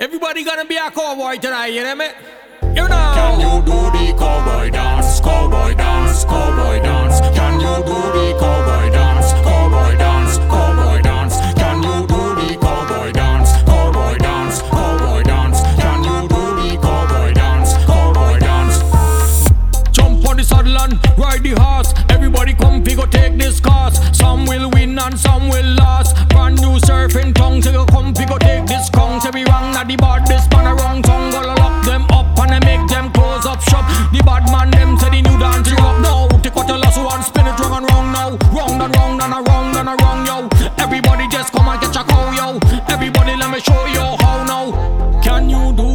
Everybody gonna be a cowboy tonight, you know me? You know. Can you do the cowboy dance, cowboy dance, cowboy dance? Can you do the cowboy dance, cowboy dance, cowboy dance? Can you do the cowboy dance, cowboy dance, cowboy dance? Can you do the cowboy dance, cowboy dance? Jump on the saddle and ride the horse. Everybody come, we go take this course. Some will win and some will wrong, not the bad, this man a wrong tongue. Gonna lock them up and I make them close up shop. The bad man, them say the new dance you up now. Take what you lost one, spin it wrong and wrong now. Wrong and wrong and a wrong and a wrong, yo. Everybody just come and catch a cow, yo. Everybody let me show you how now. Can you do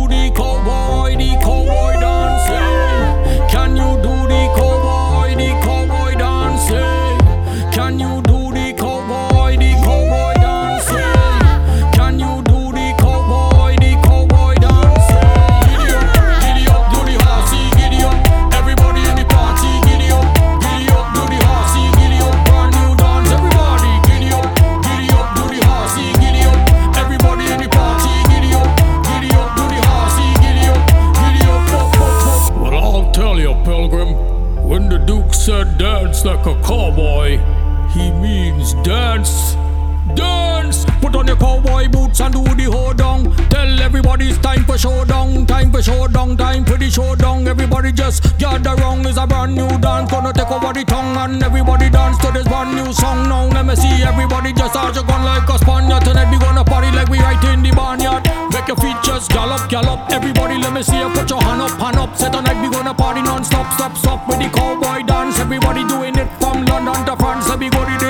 Pilgrim, when the Duke said dance like a cowboy, he means dance. Dance! Put on your cowboy boots and do the hold on. Tell everybody it's time for showdown. Time for showdown. Time for the showdown. Everybody just gather wrong. It's a brand new dance. Gonna take over the tongue and everybody dance to this brand new song. Now let me see everybody just arch your gun like a Spaniard. Tonight we gonna party like we right in. Make your just gallop, gallop. Everybody let me see you put your hand up, hand up. Say tonight we gonna party non-stop, stop, stop with the cowboy dance. Everybody doing it from London to France. Let me go the